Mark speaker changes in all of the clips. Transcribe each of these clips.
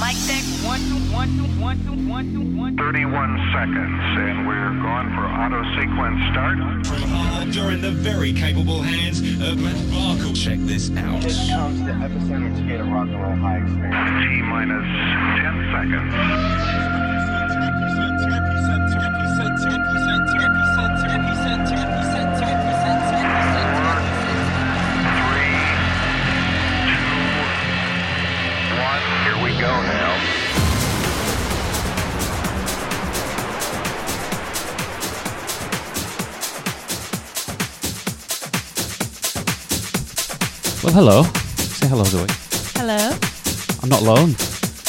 Speaker 1: Mic check, one, two, one, two, one, two, one, two, one, two.
Speaker 2: 31 seconds, and we're going for auto sequence start.
Speaker 3: You're in the very capable hands of Matt Barkle. Check this out.
Speaker 4: This comes the epicenter to get a rock and roll high experience.
Speaker 2: T minus 10 seconds.
Speaker 5: Well, hello. Say hello, Zoe.
Speaker 6: Hello.
Speaker 5: I'm not alone.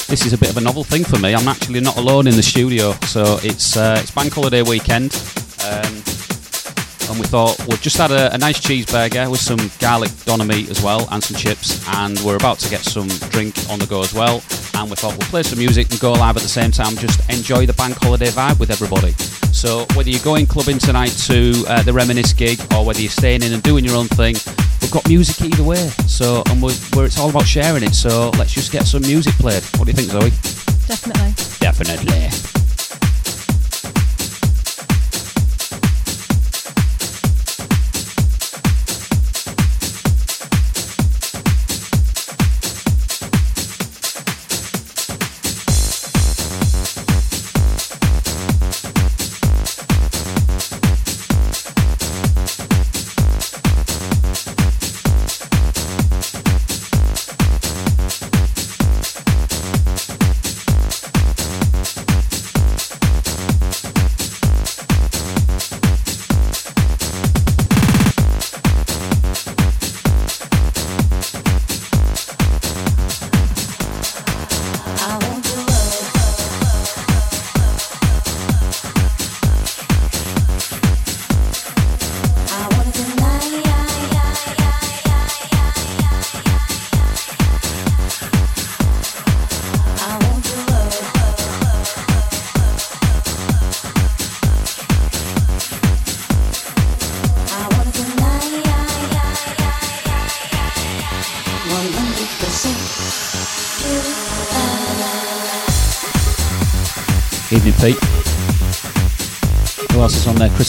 Speaker 5: This is a bit of a novel thing for me. I'm actually not alone in the studio, so it's uh, it's bank holiday weekend, um, and we thought we've just had a, a nice cheeseburger with some garlic doner meat as well and some chips, and we're about to get some drink on the go as well. And we thought we'll play some music and go live at the same time, just enjoy the bank holiday vibe with everybody. So whether you're going clubbing tonight to uh, the Reminisce gig, or whether you're staying in and doing your own thing, we've got music either way. So and we're, we're, it's all about sharing it. So let's just get some music played. What do you think, Zoe?
Speaker 6: Definitely.
Speaker 5: Definitely.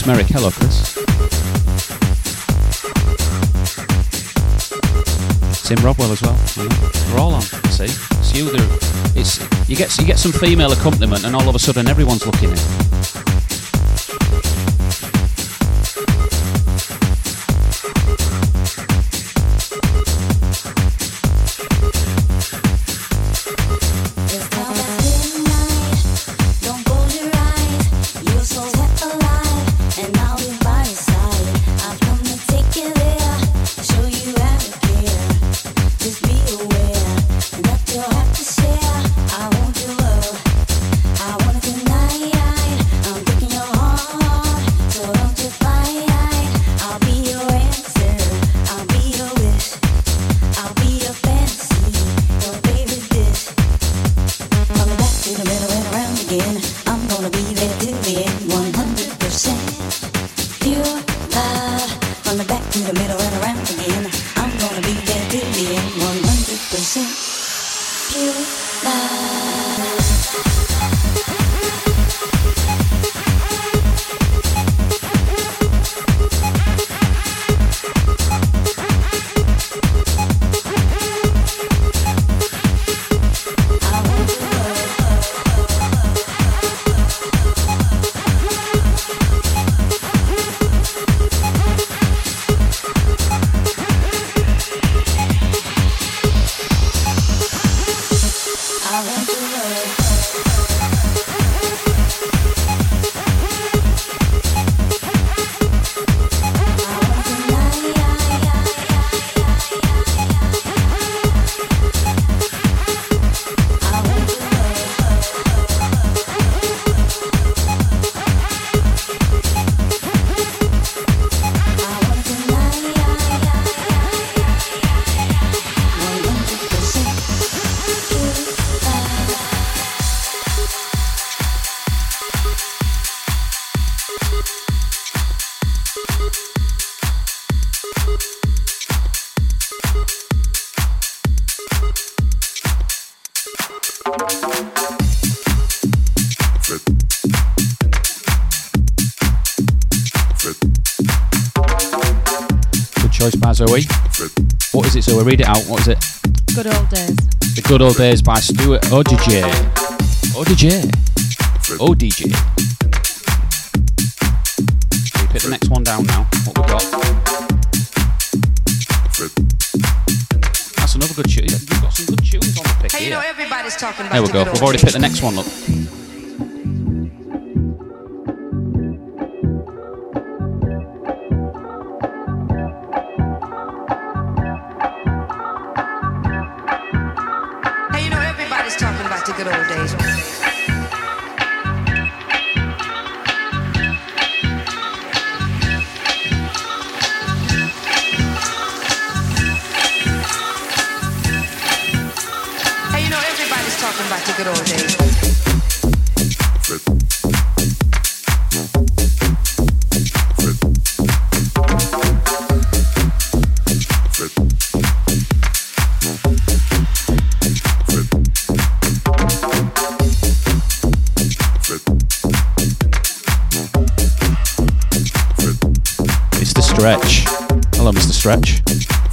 Speaker 5: Chris Merrick. Hello, Chris. Tim Rodwell as well. We're all on. See, it's you. There. It's you get you get some female accompaniment, and all of a sudden everyone's looking in.
Speaker 7: What is it, Zoe? Read it out. What is it?
Speaker 6: Good old days.
Speaker 7: The Good Old Days by Stuart ODJ. ODJ. ODJ. We pick the next one down now. What we got? That's another good tune. You've got some good tunes on the pick
Speaker 8: Hey, you know everybody's talking about
Speaker 7: There we go. We've already
Speaker 8: days.
Speaker 7: picked the next one. Look.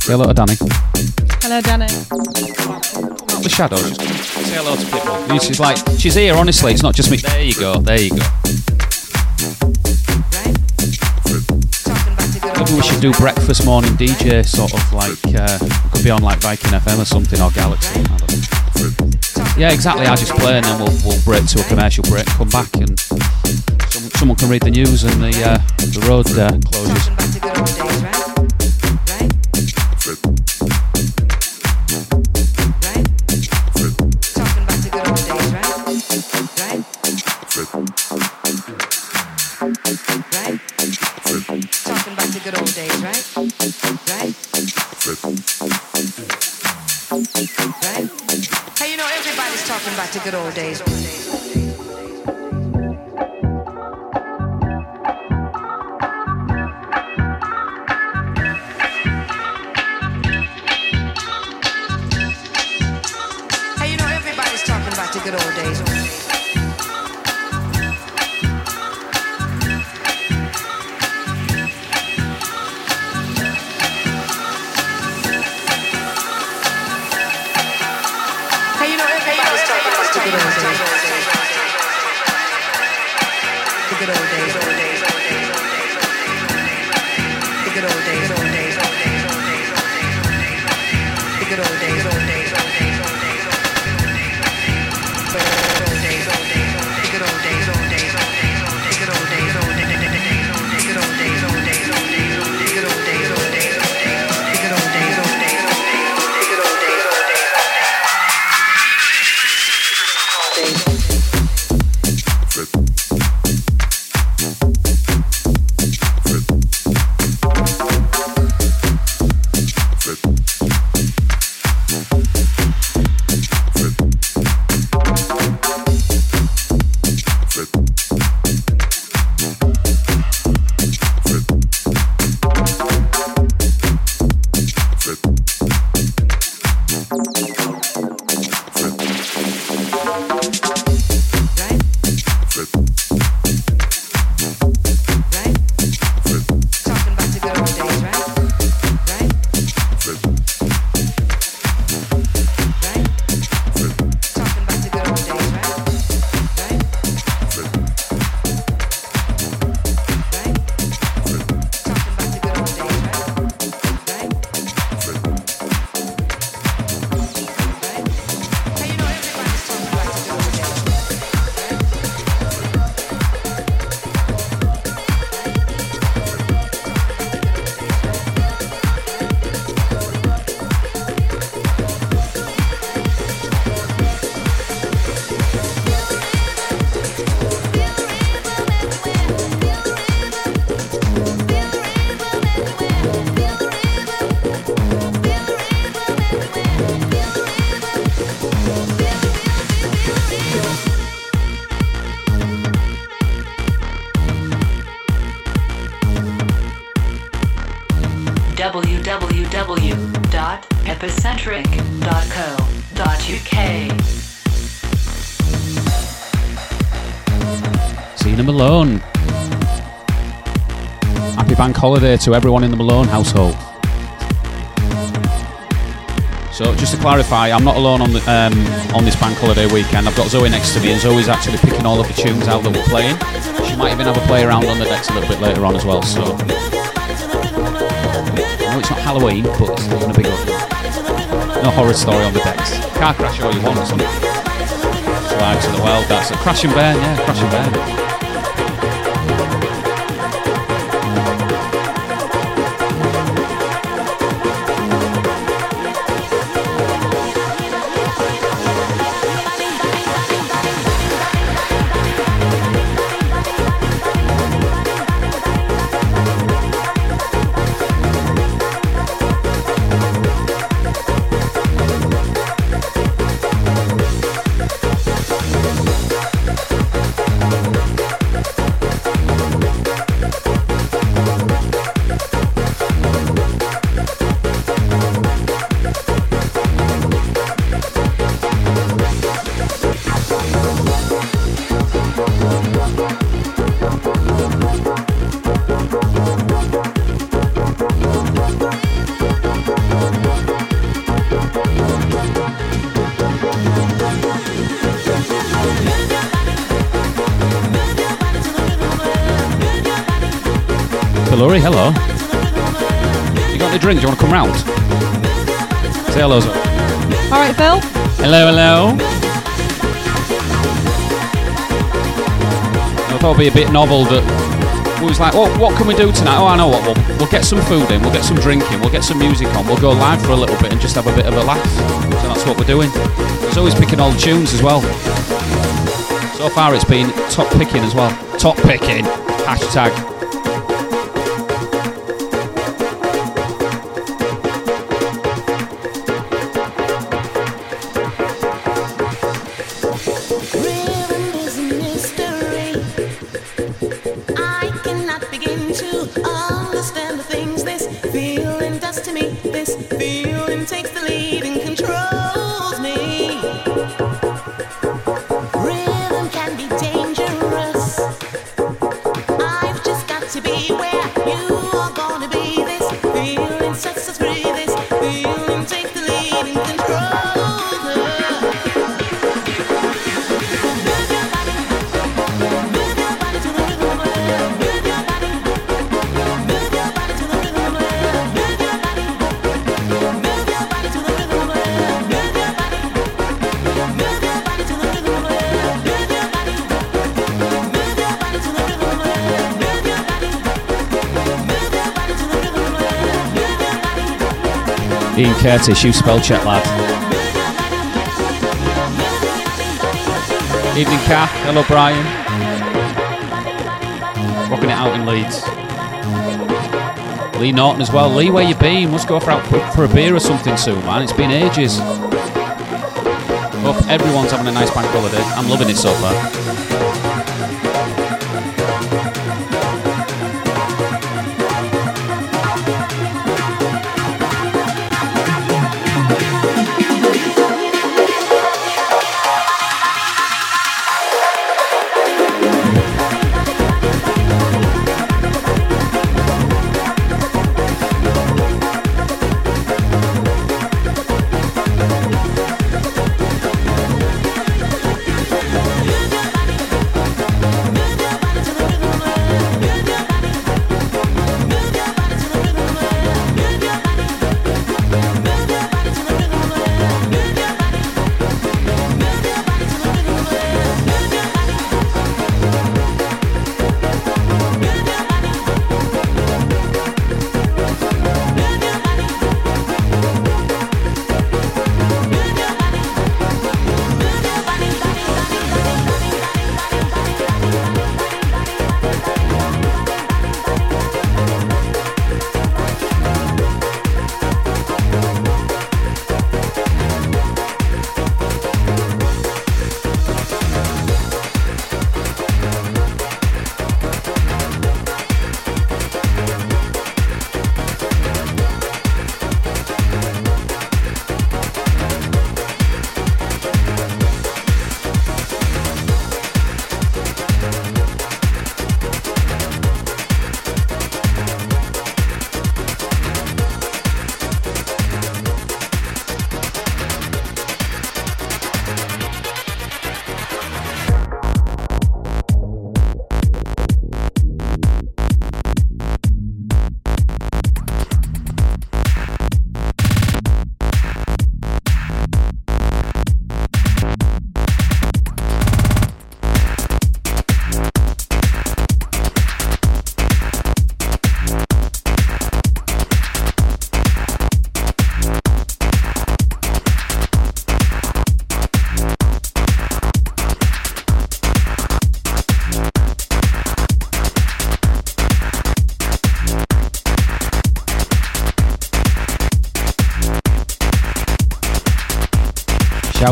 Speaker 7: Say hello to Danny.
Speaker 6: Hello, Danny.
Speaker 7: The shadows. Just say hello to people. She's like, she's here, honestly. It's not just me. There you go. There you go.
Speaker 8: Right? Talking about the good old
Speaker 7: Maybe we should do breakfast morning DJ, sort of like, uh, could be on like Viking FM or something, or Galaxy. I don't know. Yeah, exactly. I just play and then we'll, we'll break to a commercial break, come back and some, someone can read the news and the uh, the road uh, closures.
Speaker 8: Right? Hey, you know everybody's talking about the good old days. www.epicentric.co.uk. See the
Speaker 7: Malone. Happy bank holiday to everyone in the Malone household. So just to clarify, I'm not alone on the, um, on this bank holiday weekend. I've got Zoe next to me, and Zoe's actually picking all of the tunes out that we're playing. She might even have a play around on the decks a little bit later on as well. So it's not Halloween, but it's still going to be. No horror story on the decks. Car crash all you want, something. Slide to the world. That's a crashing and burn. Yeah, crash and drink? Do you want to come round? Say hello, Zoe.
Speaker 6: All right, Phil.
Speaker 7: Hello, hello. I thought it'd be a bit novel that we was like, what, what can we do tonight? Oh, I know what. We'll, we'll get some food in, we'll get some drinking, we'll get some music on, we'll go live for a little bit and just have a bit of a laugh. So that's what we're doing. It's always picking old tunes as well. So far, it's been top picking as well. Top picking. Hashtag. Ian Curtis, you spell check, lad. Evening, Kath. Hello, Brian. Rocking it out in Leeds. Lee Norton as well. Lee, where you been? Must go for out for a beer or something soon, man. It's been ages. Hope everyone's having a nice bank holiday. I'm loving it so far.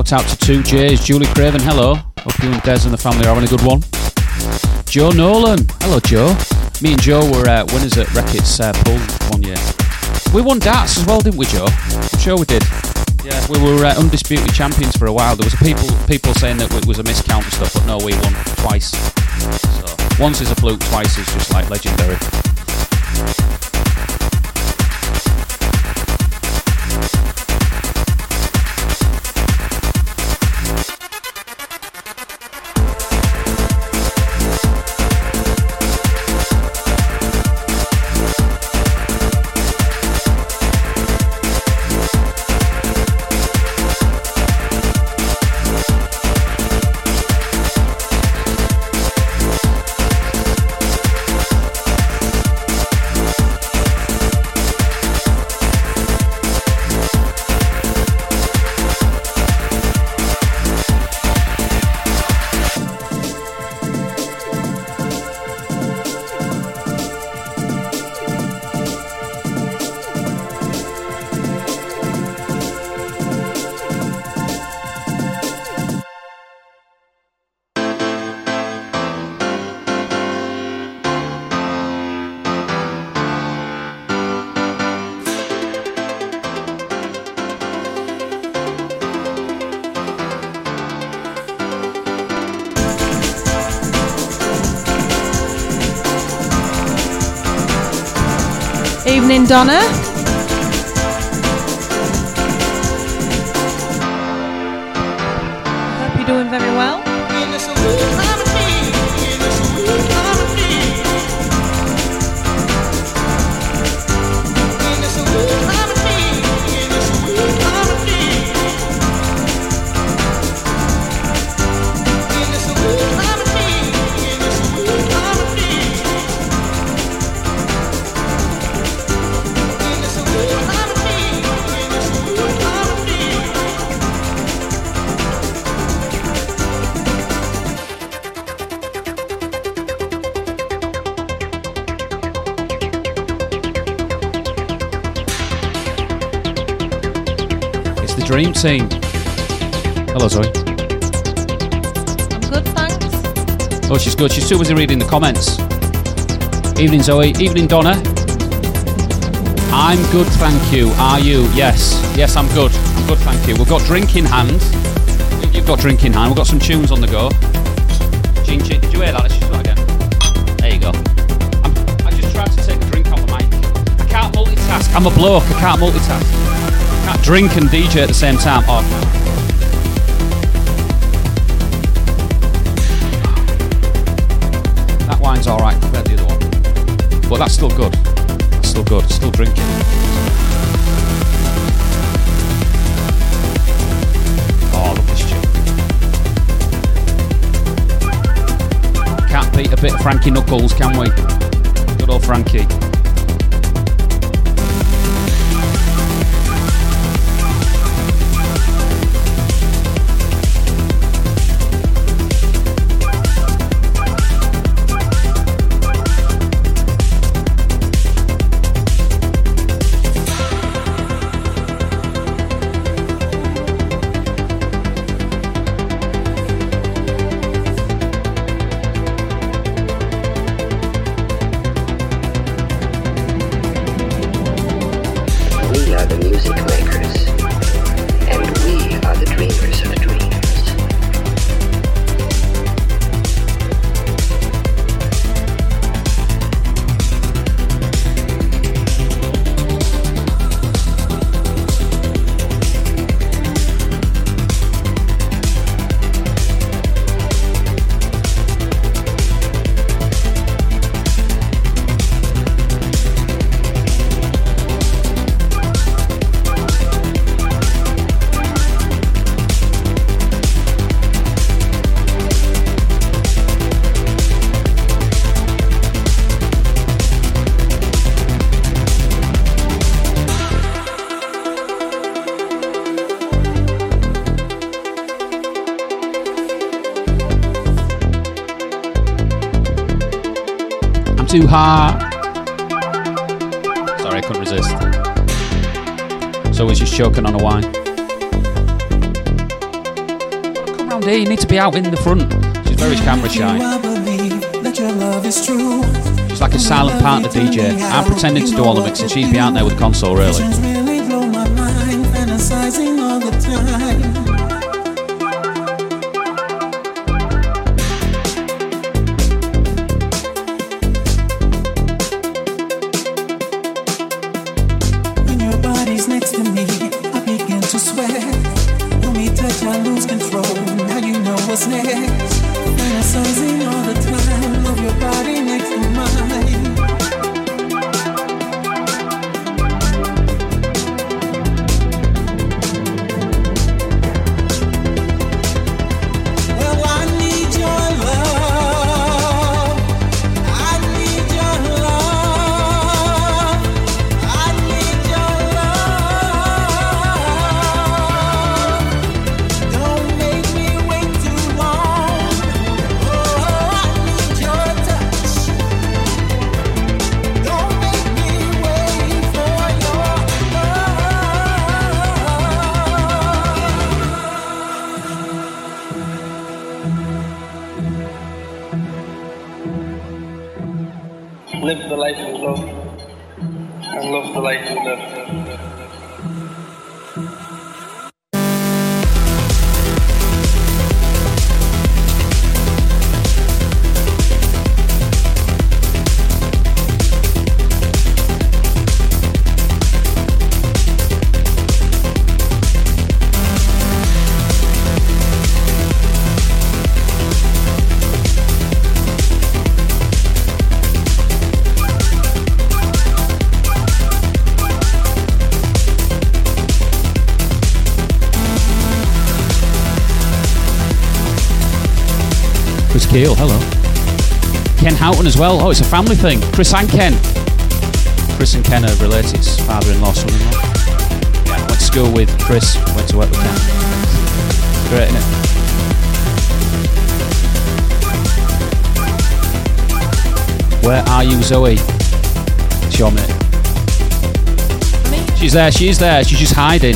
Speaker 7: Shout out to two J's. Julie Craven, hello. Hope you and Des and the family are having a good one. Joe Nolan, hello Joe. Me and Joe were uh, winners at Reckitt's uh, pool one year. We won darts as well, didn't we, Joe? I'm sure we did. Yeah, we were uh, undisputed champions for a while. There was people people saying that it was a miscount and stuff, but no, we won twice. So once is a fluke, twice is just like legendary.
Speaker 6: Donna.
Speaker 7: Dream team. Hello, Zoe.
Speaker 6: I'm good, thanks.
Speaker 7: Oh, she's good. She's too busy reading the comments. Evening, Zoe. Evening, Donna. I'm good, thank you. Are you? Yes. Yes, I'm good. I'm good, thank you. We've got drink in hand. You've got drink in hand. We've got some tunes on the go. Ching, ching. Did you hear that? Let's just do that again. There you go. I'm, I just tried to take a drink off the mic. I can't multitask. I'm a bloke. I can't multitask. Drink and DJ at the same time. Oh, That wine's all right compared to the other one, but that's still good. Still good. Still drinking. Oh, I love this. Can't beat a bit of Frankie Knuckles, can we? Good old Frankie. So I was just on a wine.
Speaker 9: Dear, you need to be out in the front. She's very camera shy. She's like a silent partner DJ. I'm pretending to do all the mixing. She's be out there with the console, really. Chris Keel, hello. Ken Houghton as well. Oh, it's a family thing. Chris and Ken. Chris and Ken are related. Father-in-law, son-in-law. Yeah, went to school with Chris. Went to work with Ken. Great, isn't it? Where are you, Zoe? It's your mate. She's there. She's there. She's just hiding.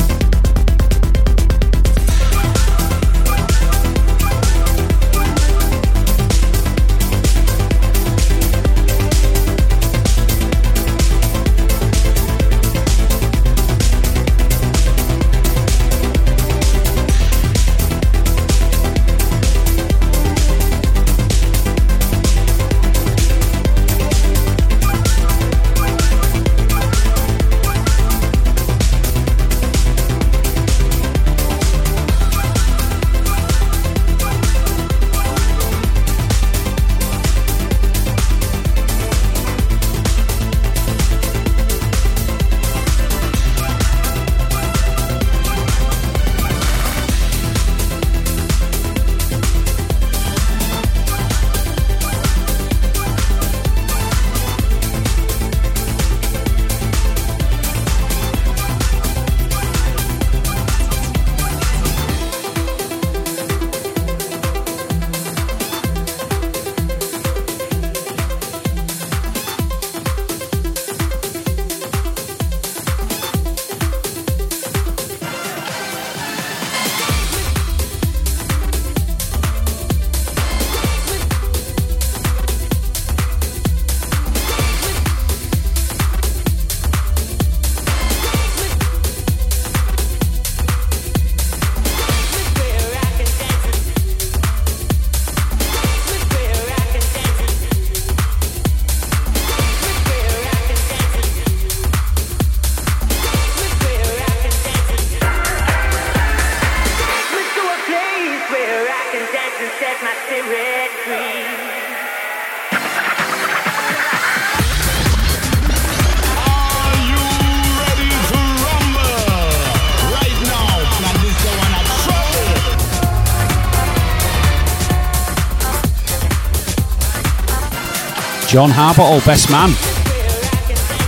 Speaker 9: John Harbottle, best man.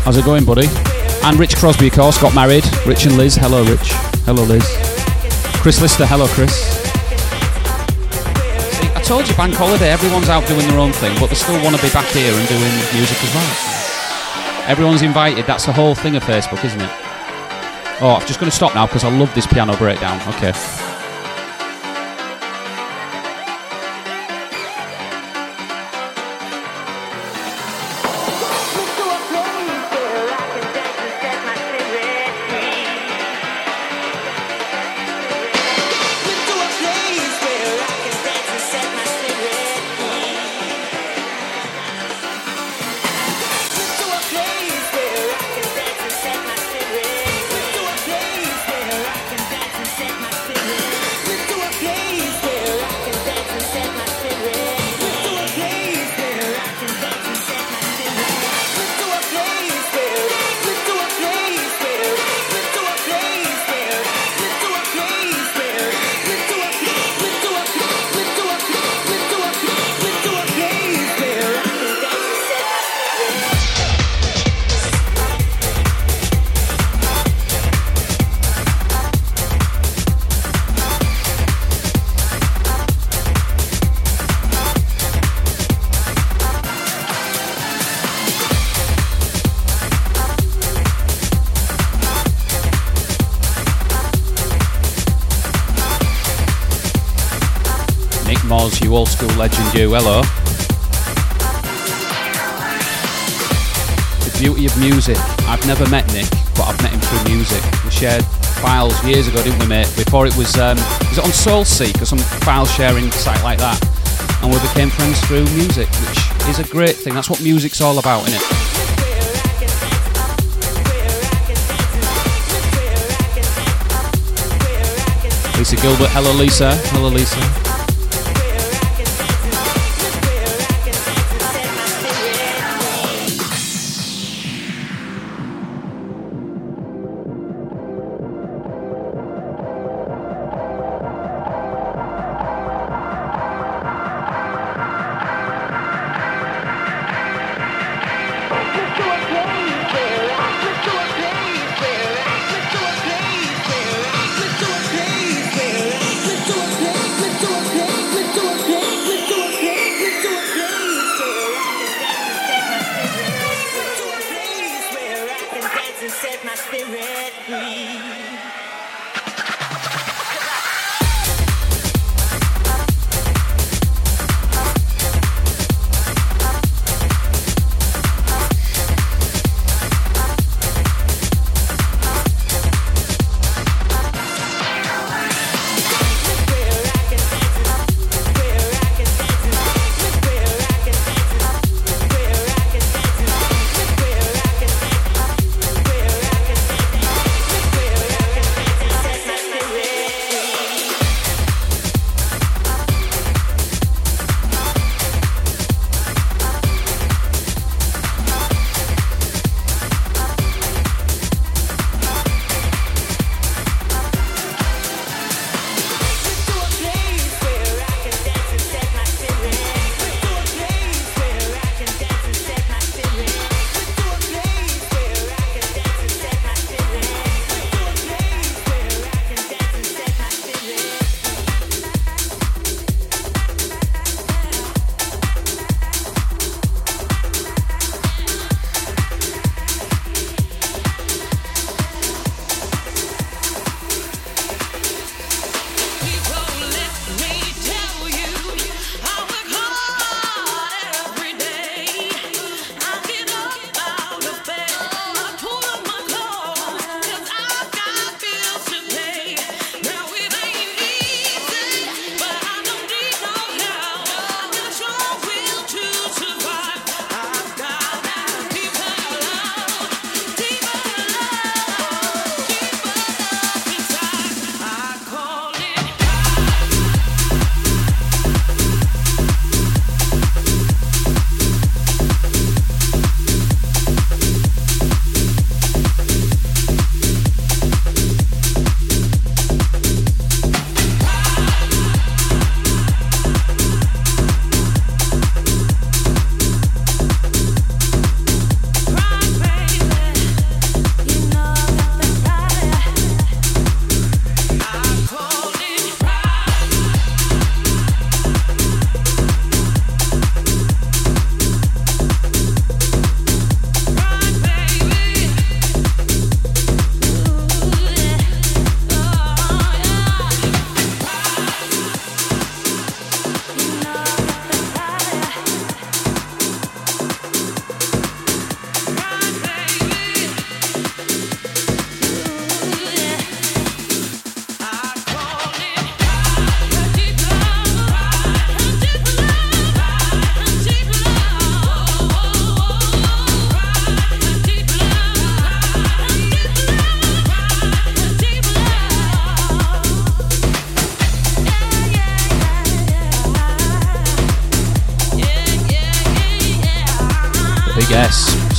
Speaker 9: How's it going, buddy? And Rich Crosby, of course, got married. Rich and Liz. Hello, Rich. Hello, Liz. Chris Lister. Hello, Chris. See, I told you, bank holiday, everyone's out doing their own thing, but they still want to be back here and doing music as well. Everyone's invited. That's the whole thing of Facebook, isn't it? Oh, I'm just going to stop now because I love this piano breakdown. Okay.
Speaker 7: School legend, you. Hello. The beauty of music. I've never met Nick, but I've met him through music. We shared files years ago, didn't we, mate? Before it was, um, was it on SoulSeek or some file sharing site like that? And we became friends through music, which is a great thing. That's what music's all about, isn't it? Lisa Gilbert, hello Lisa, hello Lisa.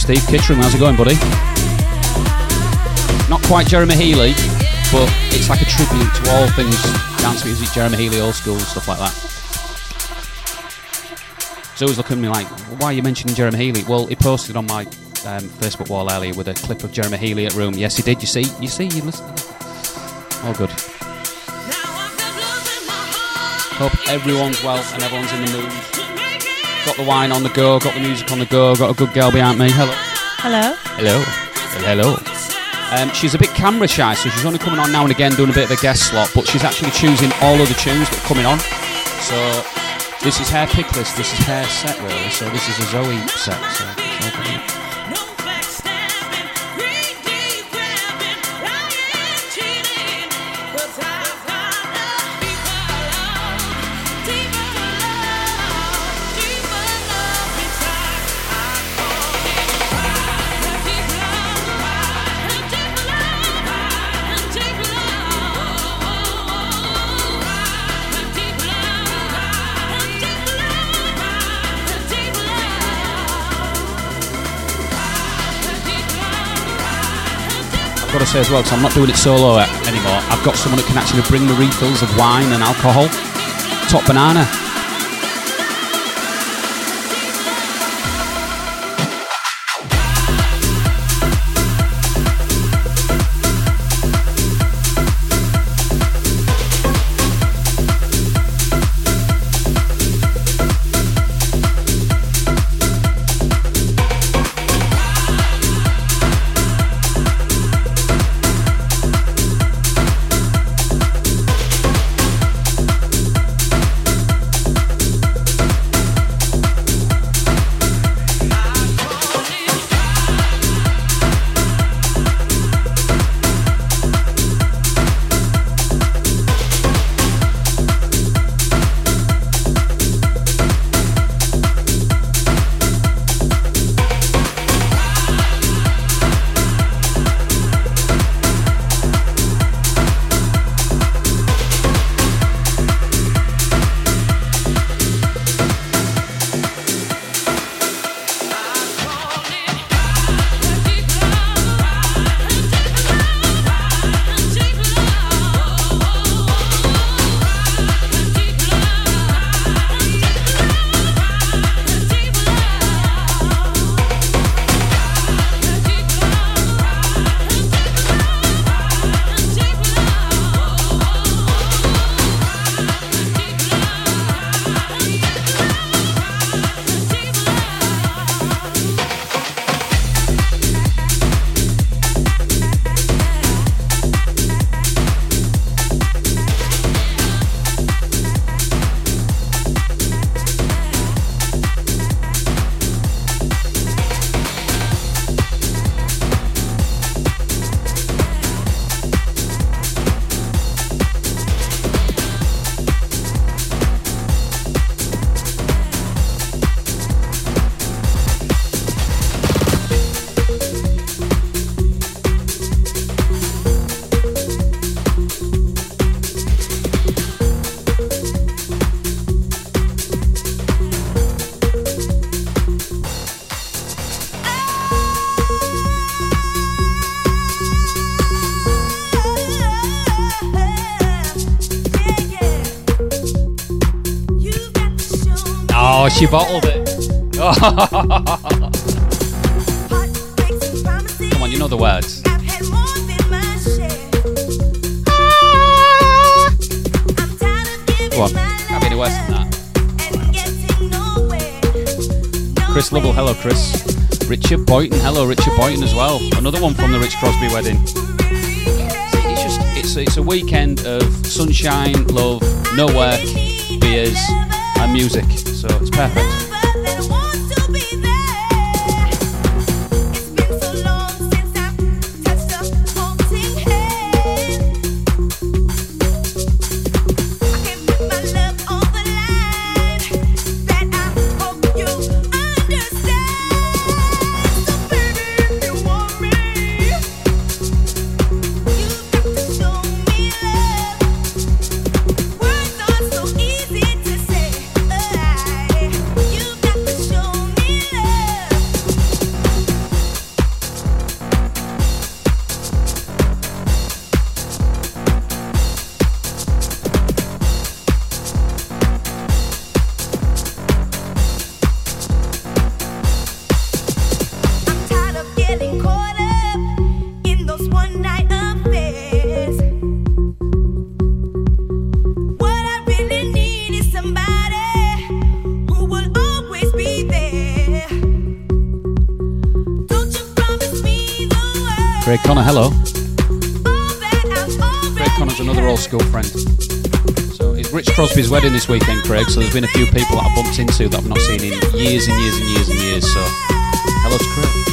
Speaker 7: Steve Kittering, how's it going, buddy? Not quite Jeremy Healy, but it's like a tribute to all things dance music, Jeremy Healy, old school, stuff like that. So always looking at me like, why are you mentioning Jeremy Healy? Well, he posted on my um, Facebook wall earlier with a clip of Jeremy Healy at Room. Yes, he did. You see, you see, you listen. All good. Hope everyone's well and everyone's in the mood. Got the wine on the go, got the music on the go, got a good girl behind me. Hello.
Speaker 6: Hello.
Speaker 7: Hello. Hello. Um, she's a bit camera shy, so she's only coming on now and again doing a bit of a guest slot, but she's actually choosing all of the tunes that are coming on. So this is hair pick list. This is hair set really. So this is a Zoe set. So say as well, because I'm not doing it solo uh, anymore. I've got someone that can actually bring the refills of wine and alcohol. Top banana. Oh, she bottled it. Come on, you know the words. Go on. Can't be any worse than that. Chris Lovell, hello Chris. Richard Boynton, hello Richard Boynton as well. Another one from the Rich Crosby wedding. It's just it's it's a weekend of sunshine, love, no work, beers, and music. Perfect.
Speaker 10: Wedding this weekend, Craig. So there's been a few people that I bumped into that I've not seen in years and years and years and years. So hello to Craig.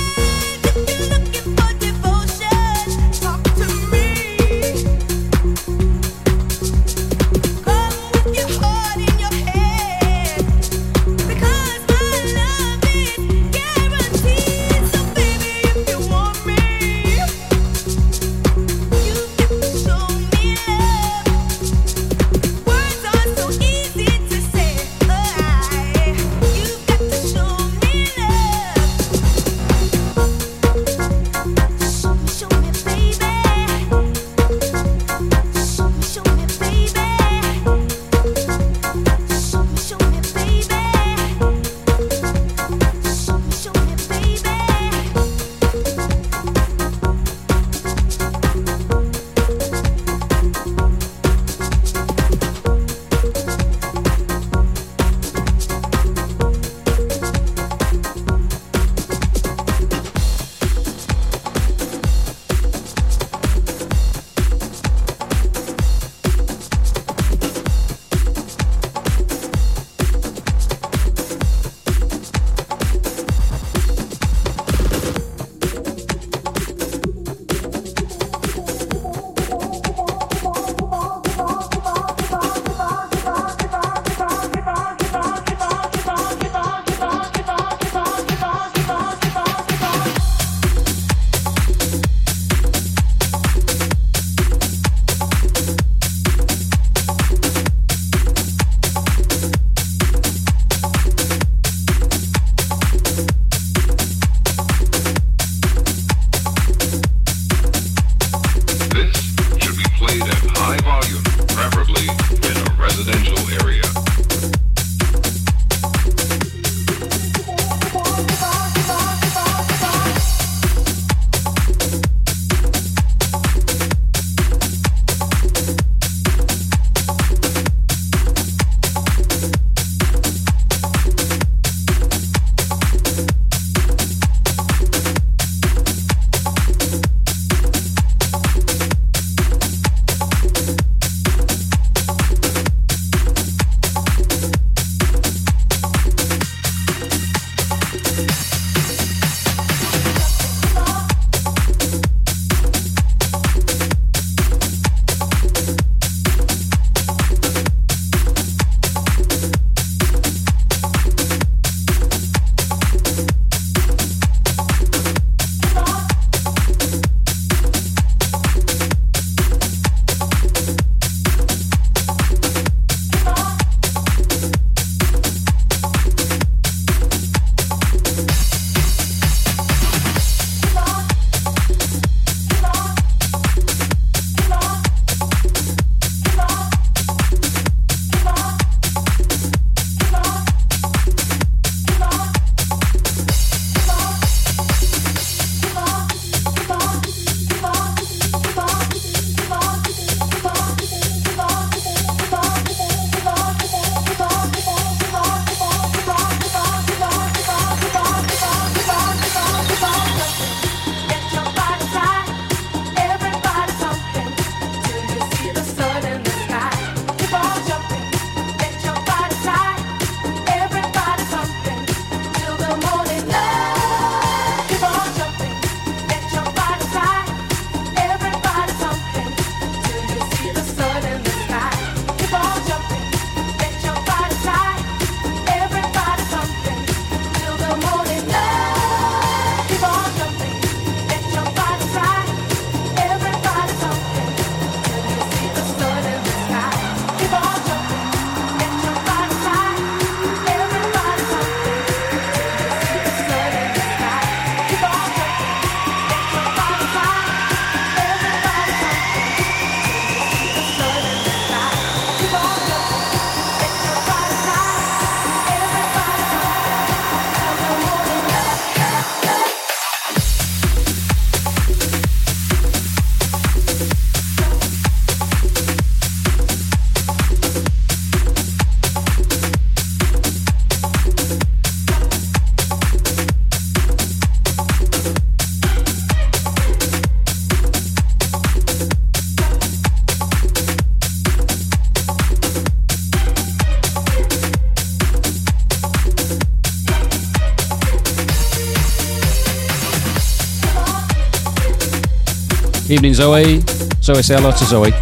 Speaker 7: Evening, Zoe. Zoe, say hello to Zoe.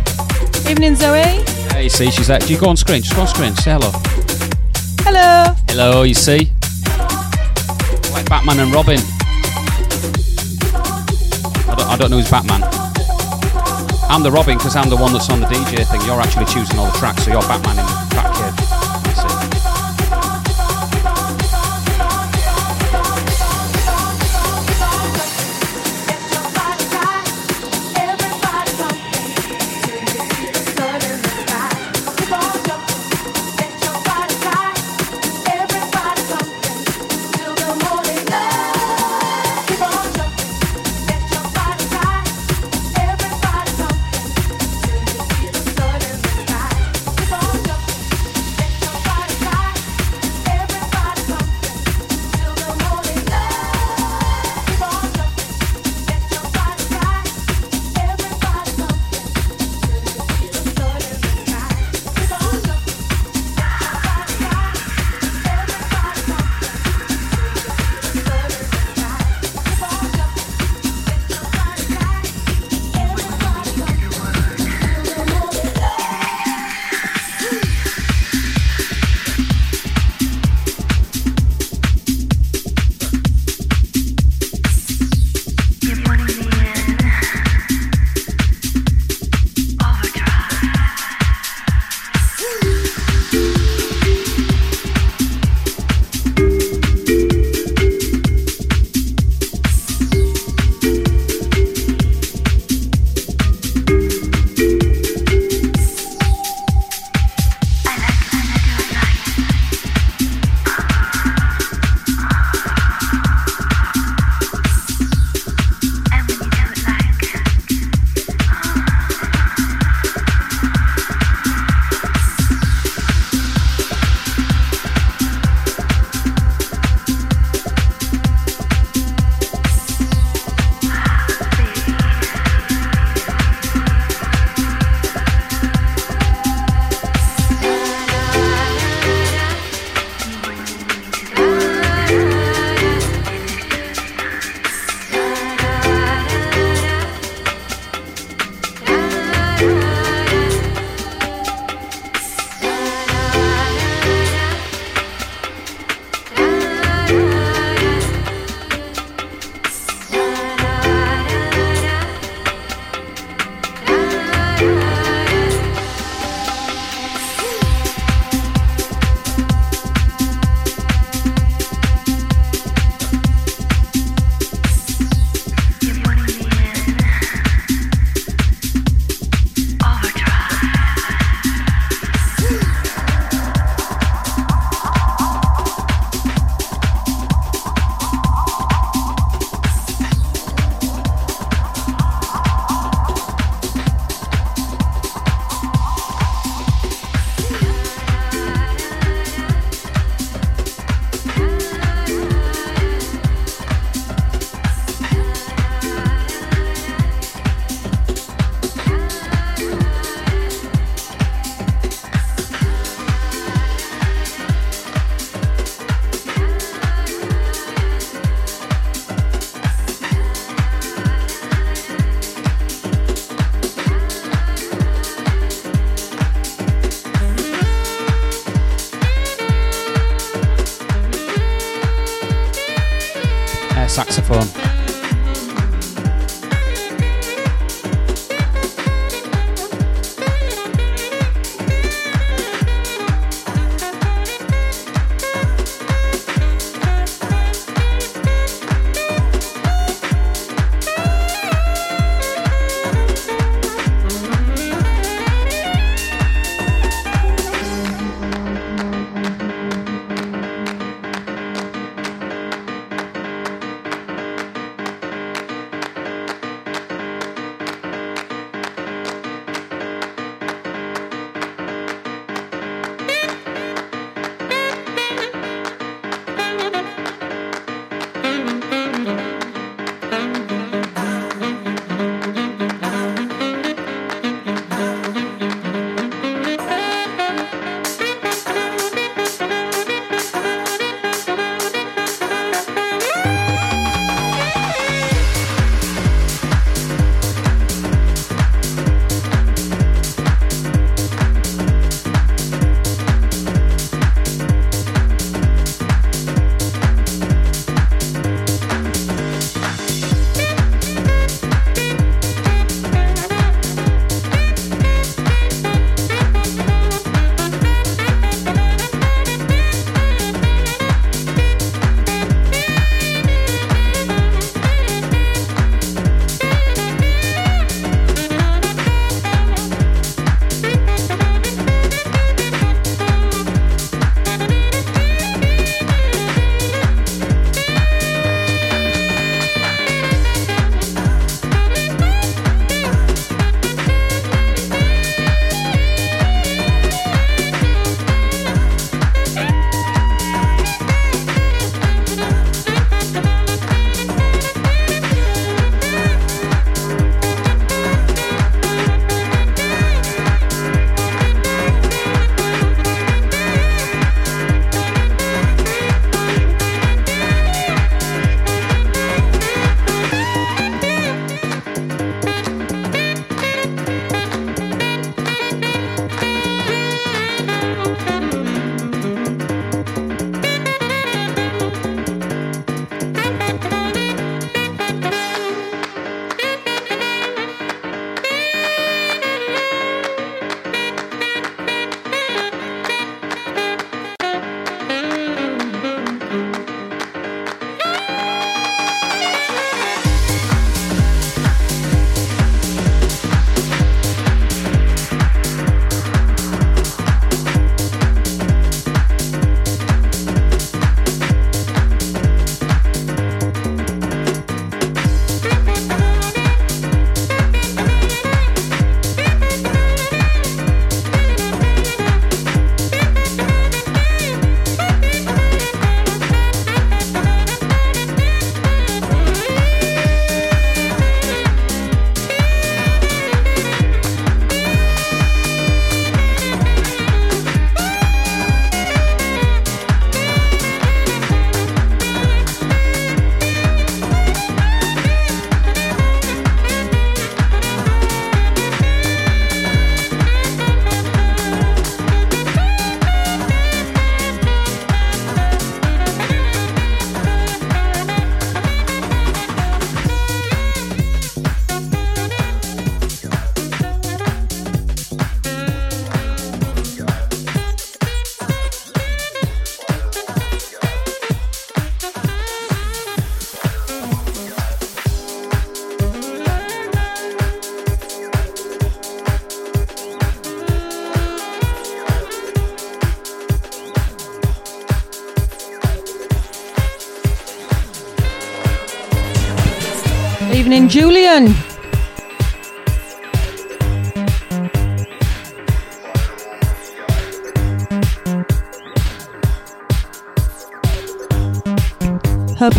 Speaker 6: Evening, Zoe.
Speaker 7: Hey, see, she's there. Do you go on screen? Just go on screen. Say hello.
Speaker 6: Hello.
Speaker 7: Hello, you see? Like Batman and Robin. I don't, I don't know who's Batman. I'm the Robin because I'm the one that's on the DJ thing. You're actually choosing all the tracks, so you're Batman in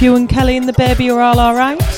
Speaker 11: You and Kelly and the baby are all alright.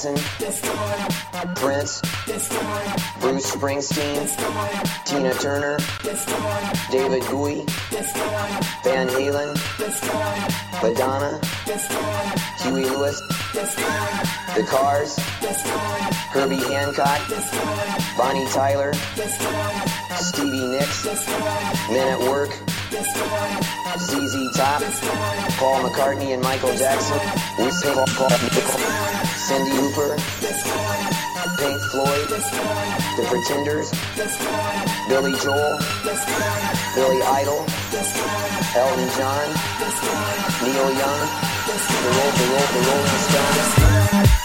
Speaker 12: Jackson, Prince, Bruce Springsteen, Tina Turner, David Bowie, Van Halen, Madonna, Huey Lewis, The Cars, Herbie Hancock, Bonnie Tyler, Stevie Nicks, Men at Work, ZZ Top, Paul McCartney and Michael Jackson, with Paul, Paul, Cyndi Lauper, Pink Floyd, The Pretenders, Billy Joel, Billy Idol, Elton John, Neil Young, the, Ro- the, Ro- the Rolling Stones.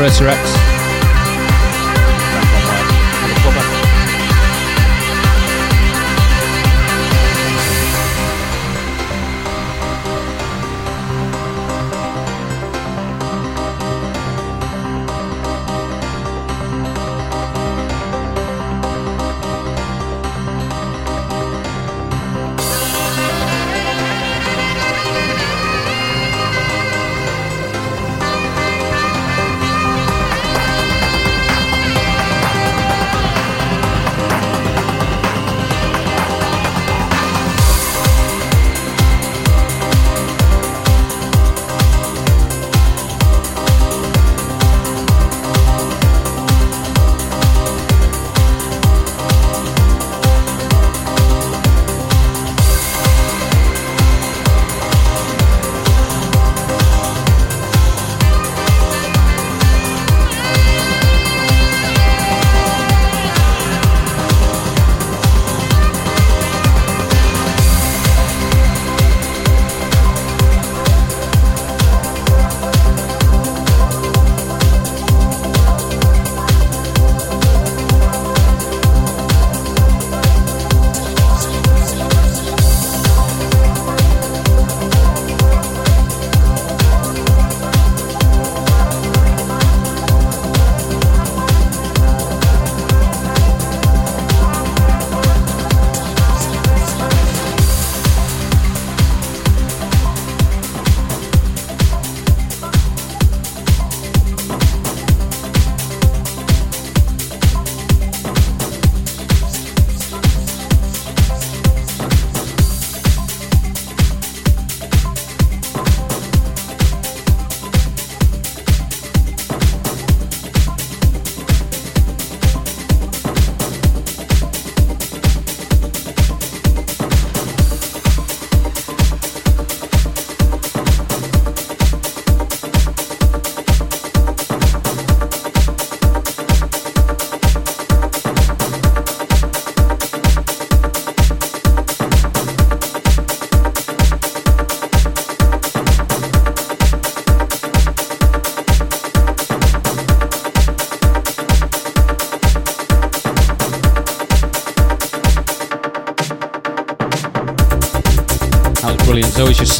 Speaker 7: Tom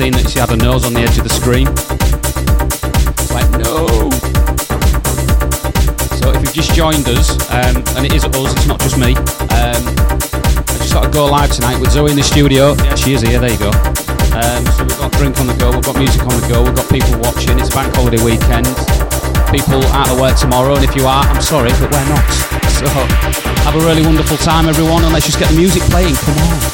Speaker 7: seen that she had her nose on the edge of the screen. Like, no! So if you've just joined us, um, and it is us, it's not just me, um, I just got to go live tonight with Zoe in the studio. Yeah, she is here, there you go. Um, so we've got drink on the go, we've got music on the go, we've got people watching, it's bank holiday weekend. People out of work tomorrow, and if you are, I'm sorry, but we're not. So have a really wonderful time, everyone, and let's just get the music playing. Come on.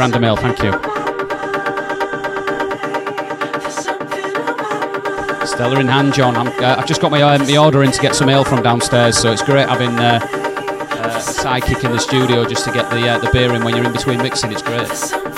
Speaker 7: Random mail, thank you. Stella in hand, John. I'm, uh, I've just got my, um, my order in to get some ale from downstairs, so it's great having uh, uh, a sidekick in the studio just to get the uh, the beer in when you're in between mixing. It's great.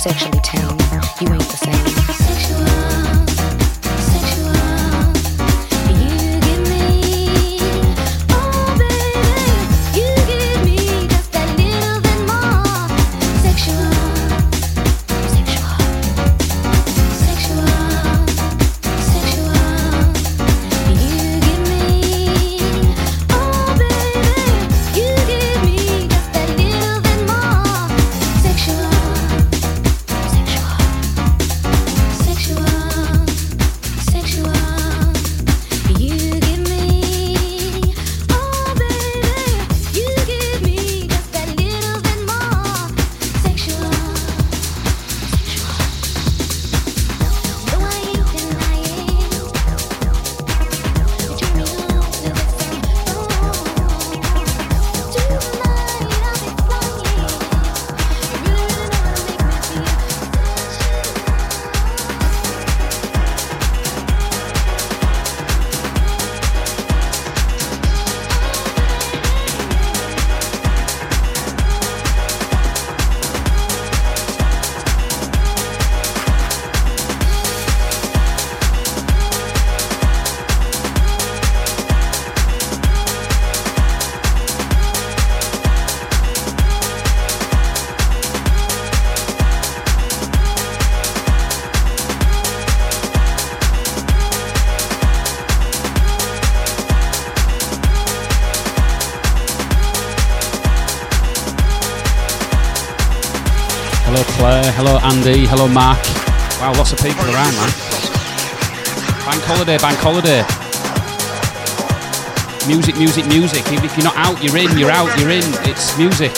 Speaker 13: sexually
Speaker 7: Andy. Hello, Mark. Wow, lots of people around, man. Bank holiday, bank holiday. Music, music, music. If you're not out, you're in, you're out, you're in. It's music.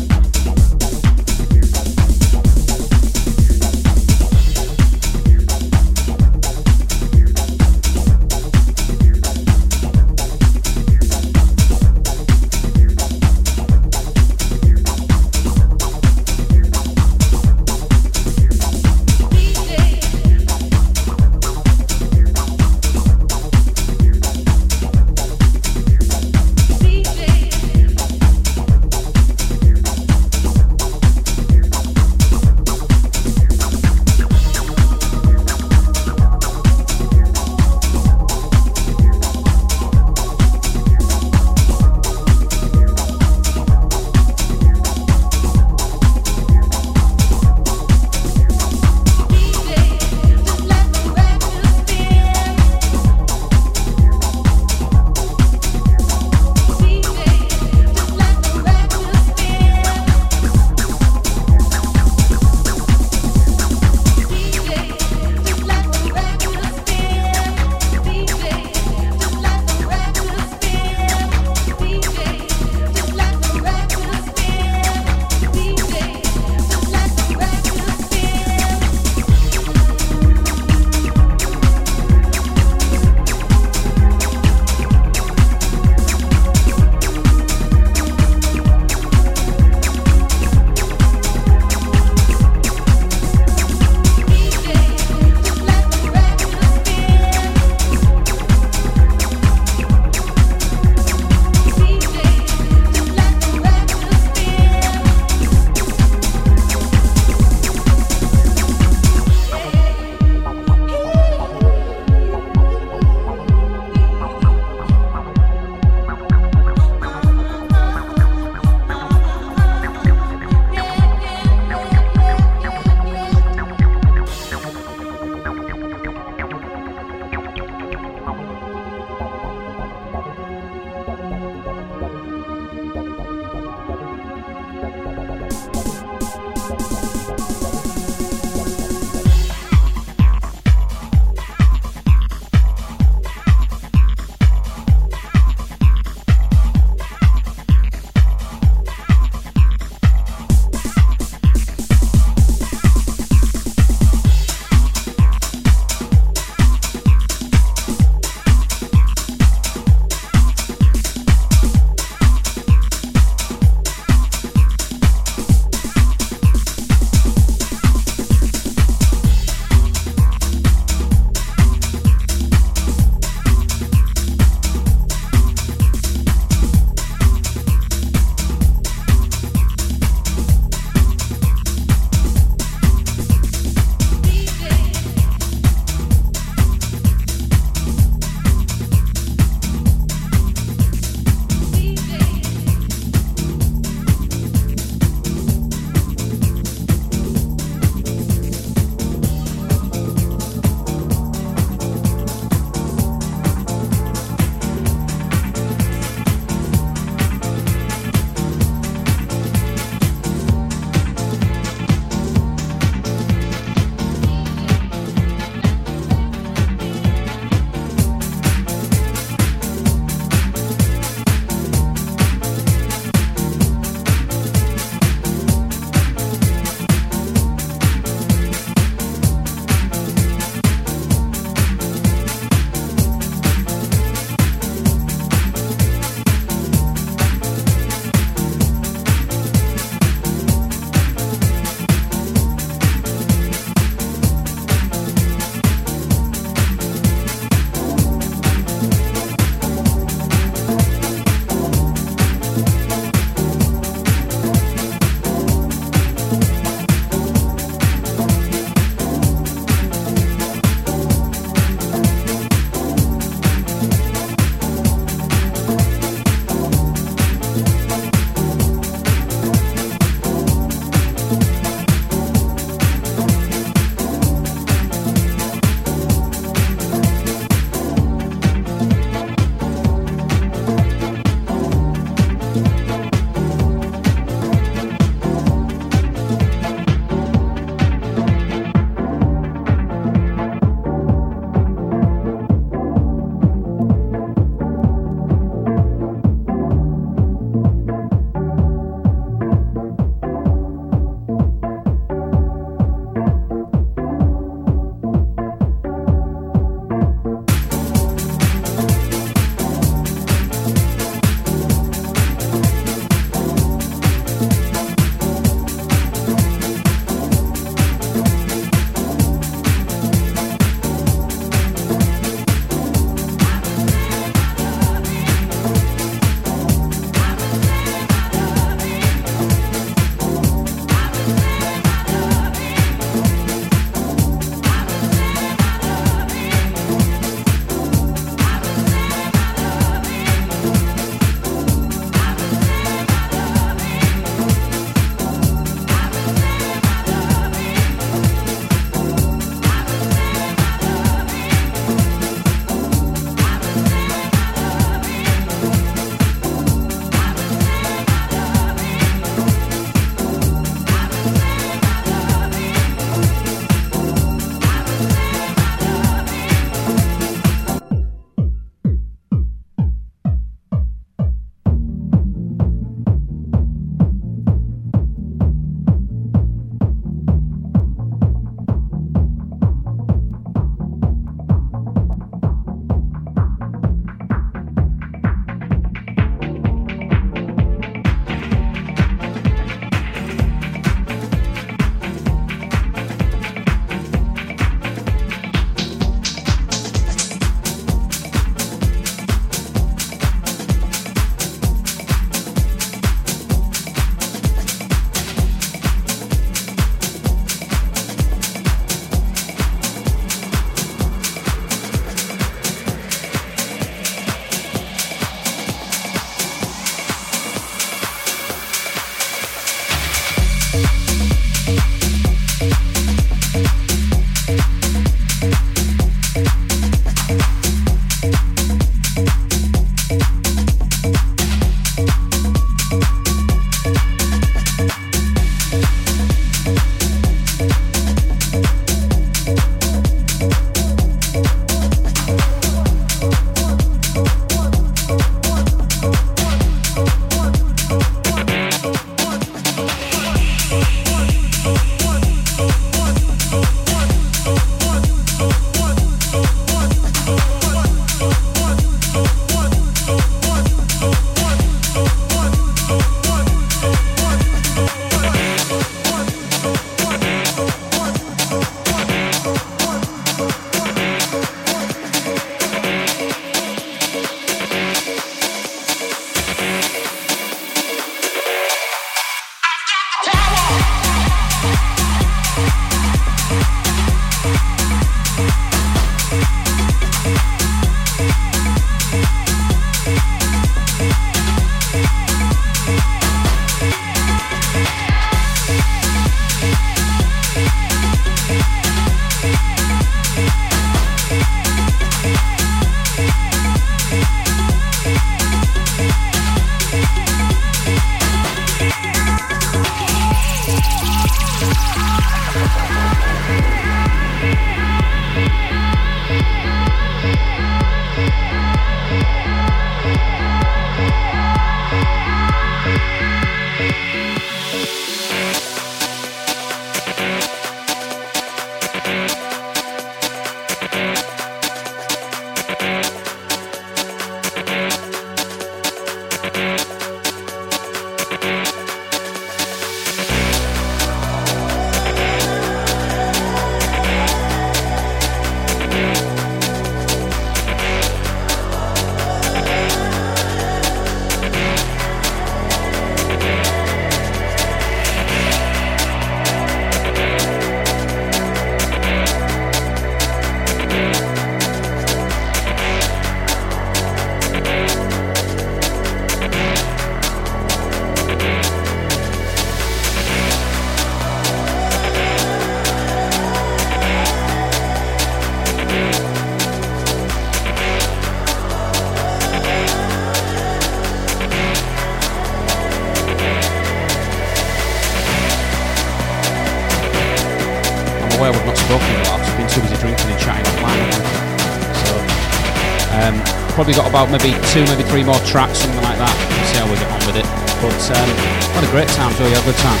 Speaker 14: About
Speaker 7: maybe two, maybe three more tracks, something like that. We'll see how we get on with it. But um, what a great time, Joe. You had a good time.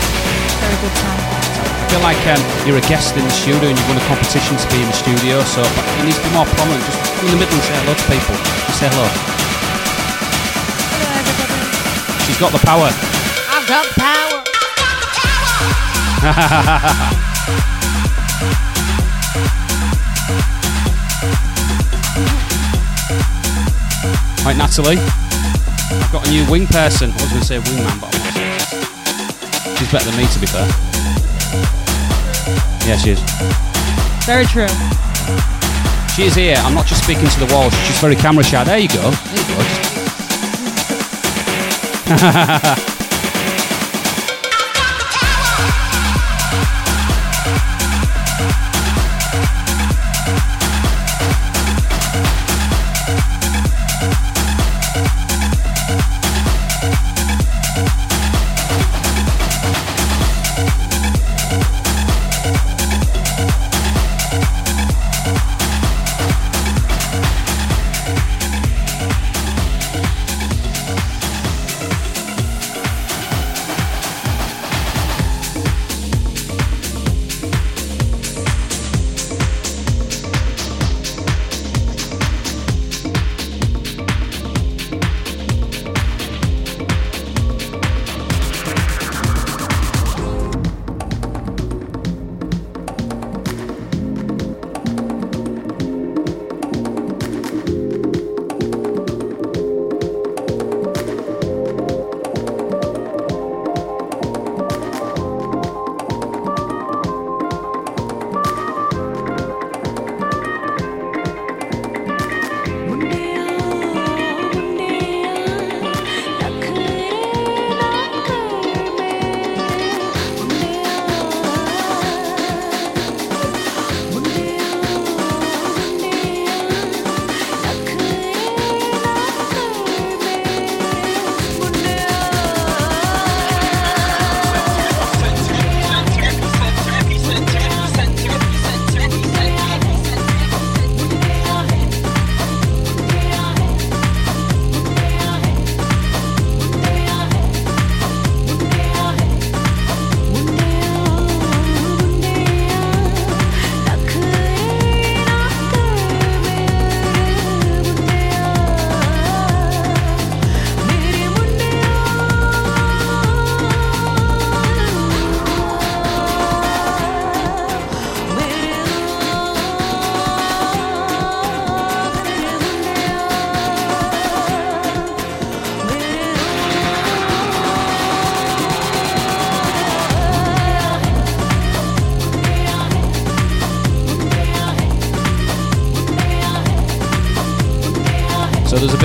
Speaker 6: Very good time.
Speaker 7: I feel like um, you're a guest in the studio and you've won a competition to be in the studio, so but it needs to be more prominent. Just come in the middle and say hello to people. Just say hello.
Speaker 6: Hello, everybody.
Speaker 7: She's got the power.
Speaker 6: I've got power.
Speaker 7: Right, Natalie. I've got a new wing person. I was going to say wingman, but I'm not. She's better than me, to be fair. Yeah, she is.
Speaker 6: Very true.
Speaker 7: She is here. I'm not just speaking to the wall. She's very camera shy. There you go. There you go.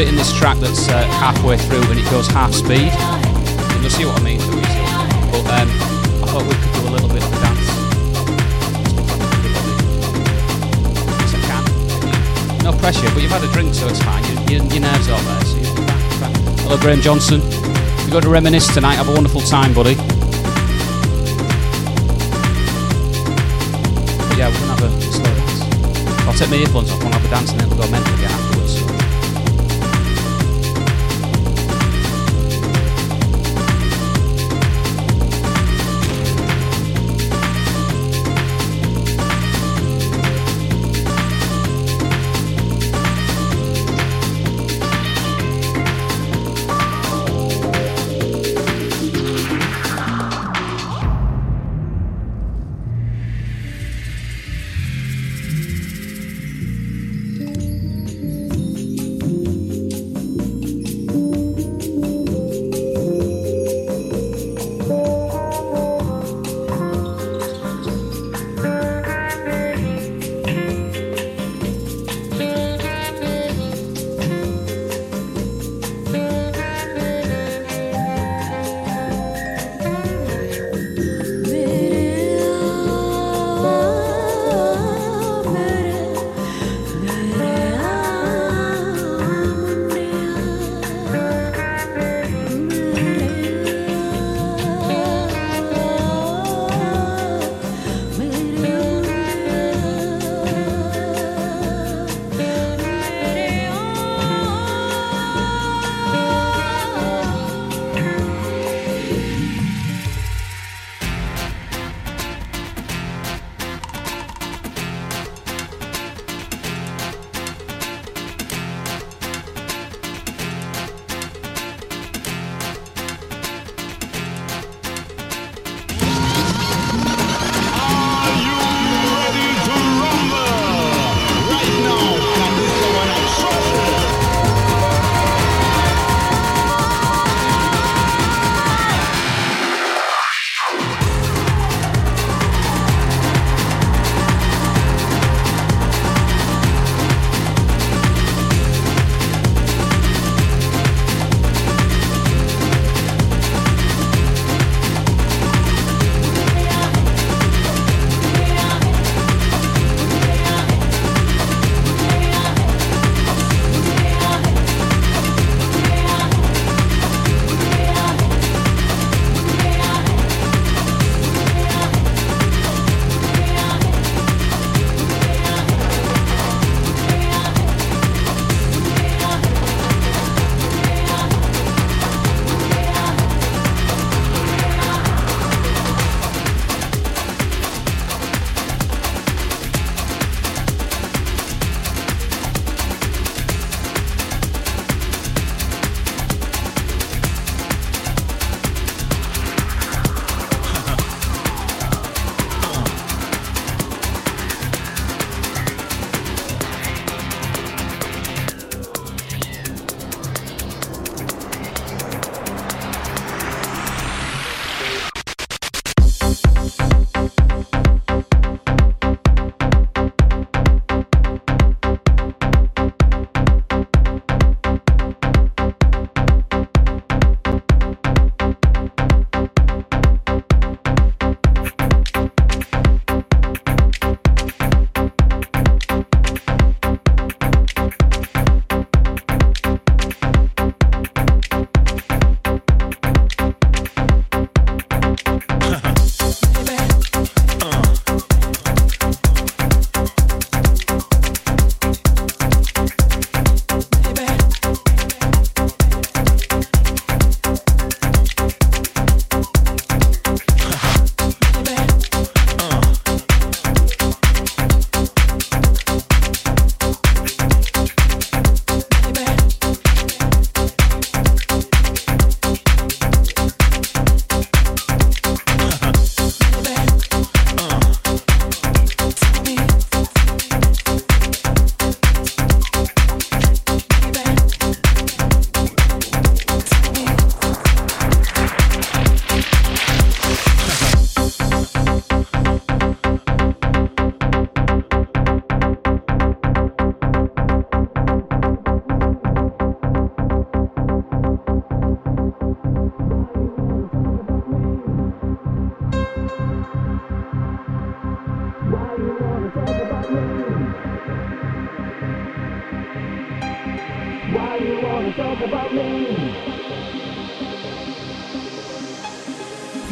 Speaker 7: bit in this track that's uh, halfway through and it goes half speed. You'll see what I mean. Louise. But um, I thought we could do a little bit of a dance. I can. No pressure, but you've had a drink, so it's fine. Your, your, your nerves are there. So you're fine, fine. Hello, Graham Johnson. You're going to reminisce tonight. Have a wonderful time, buddy.
Speaker 15: But yeah, we're gonna have a slow dance. I'll take my earphones off, we'll have a dance, and then we'll go mental again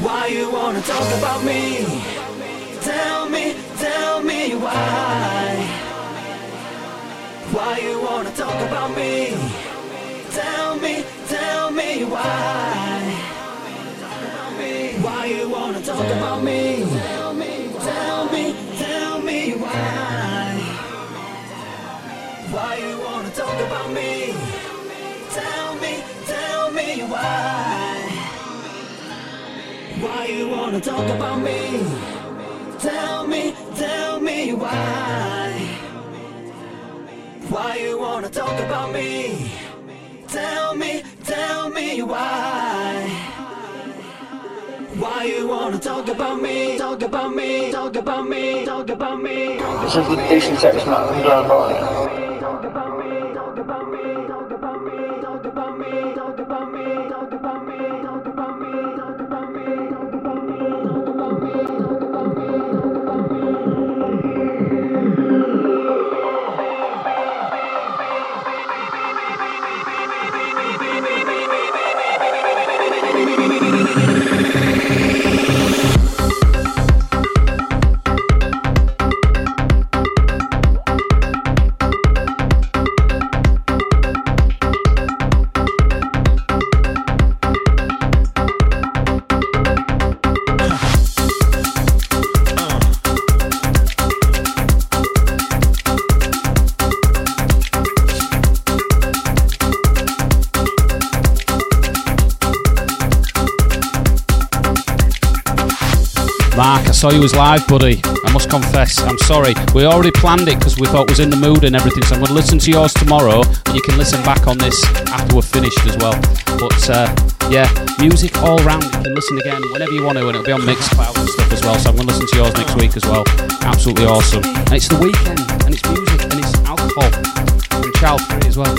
Speaker 16: Why you wanna talk about me? Tell me, tell me why. Why you wanna talk about me? Tell me, tell me why. Why you wanna talk about me? Tell me, tell me, tell me why. Why you wanna talk about me? Why you wanna talk about me? Tell me, tell me why. Why you wanna talk about me? Tell me, tell me why. Why you wanna talk about me? Talk about me, talk about me, talk about me.
Speaker 11: This is the Patient Service Mountain Dog
Speaker 7: saw you was live, buddy. I must confess, I'm sorry. We already planned it because we thought was in the mood and everything. So I'm going to listen to yours tomorrow, and you can listen back on this after we're finished as well. But uh, yeah, music all round. You can listen again whenever you want to, and it'll be on Mixcloud and stuff as well. So I'm going to listen to yours next week as well. Absolutely awesome. And it's the weekend, and it's music, and it's alcohol, and child free as well.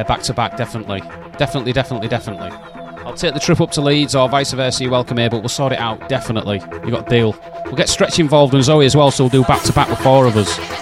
Speaker 7: Yeah, back to back, definitely. Definitely, definitely, definitely. I'll take the trip up to Leeds or vice versa, you're welcome here, but we'll sort it out, definitely. you've got a deal. We'll get Stretch involved and Zoe as well, so we'll do back to back with four of us.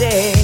Speaker 7: day.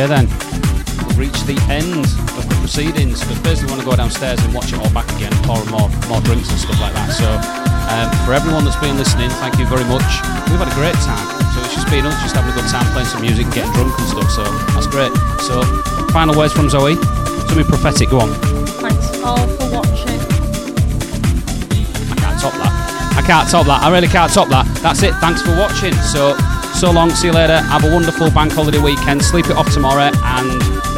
Speaker 7: Okay then, we've reached the end of the proceedings. But first, we want to go downstairs and watch it all back again, pour more more drinks and stuff like that. So, um, for everyone that's been listening, thank you very much. We've had a great time. So it's just been us just having a good time playing some music and getting drunk and stuff. So that's great. So, final words from Zoe. Something prophetic. Go on.
Speaker 6: Thanks all for watching.
Speaker 7: I can't top that. I can't top that. I really can't top that. That's it. Thanks for watching. So, so long. See you later. Have a wonderful bank holiday weekend. Sleep it off tomorrow and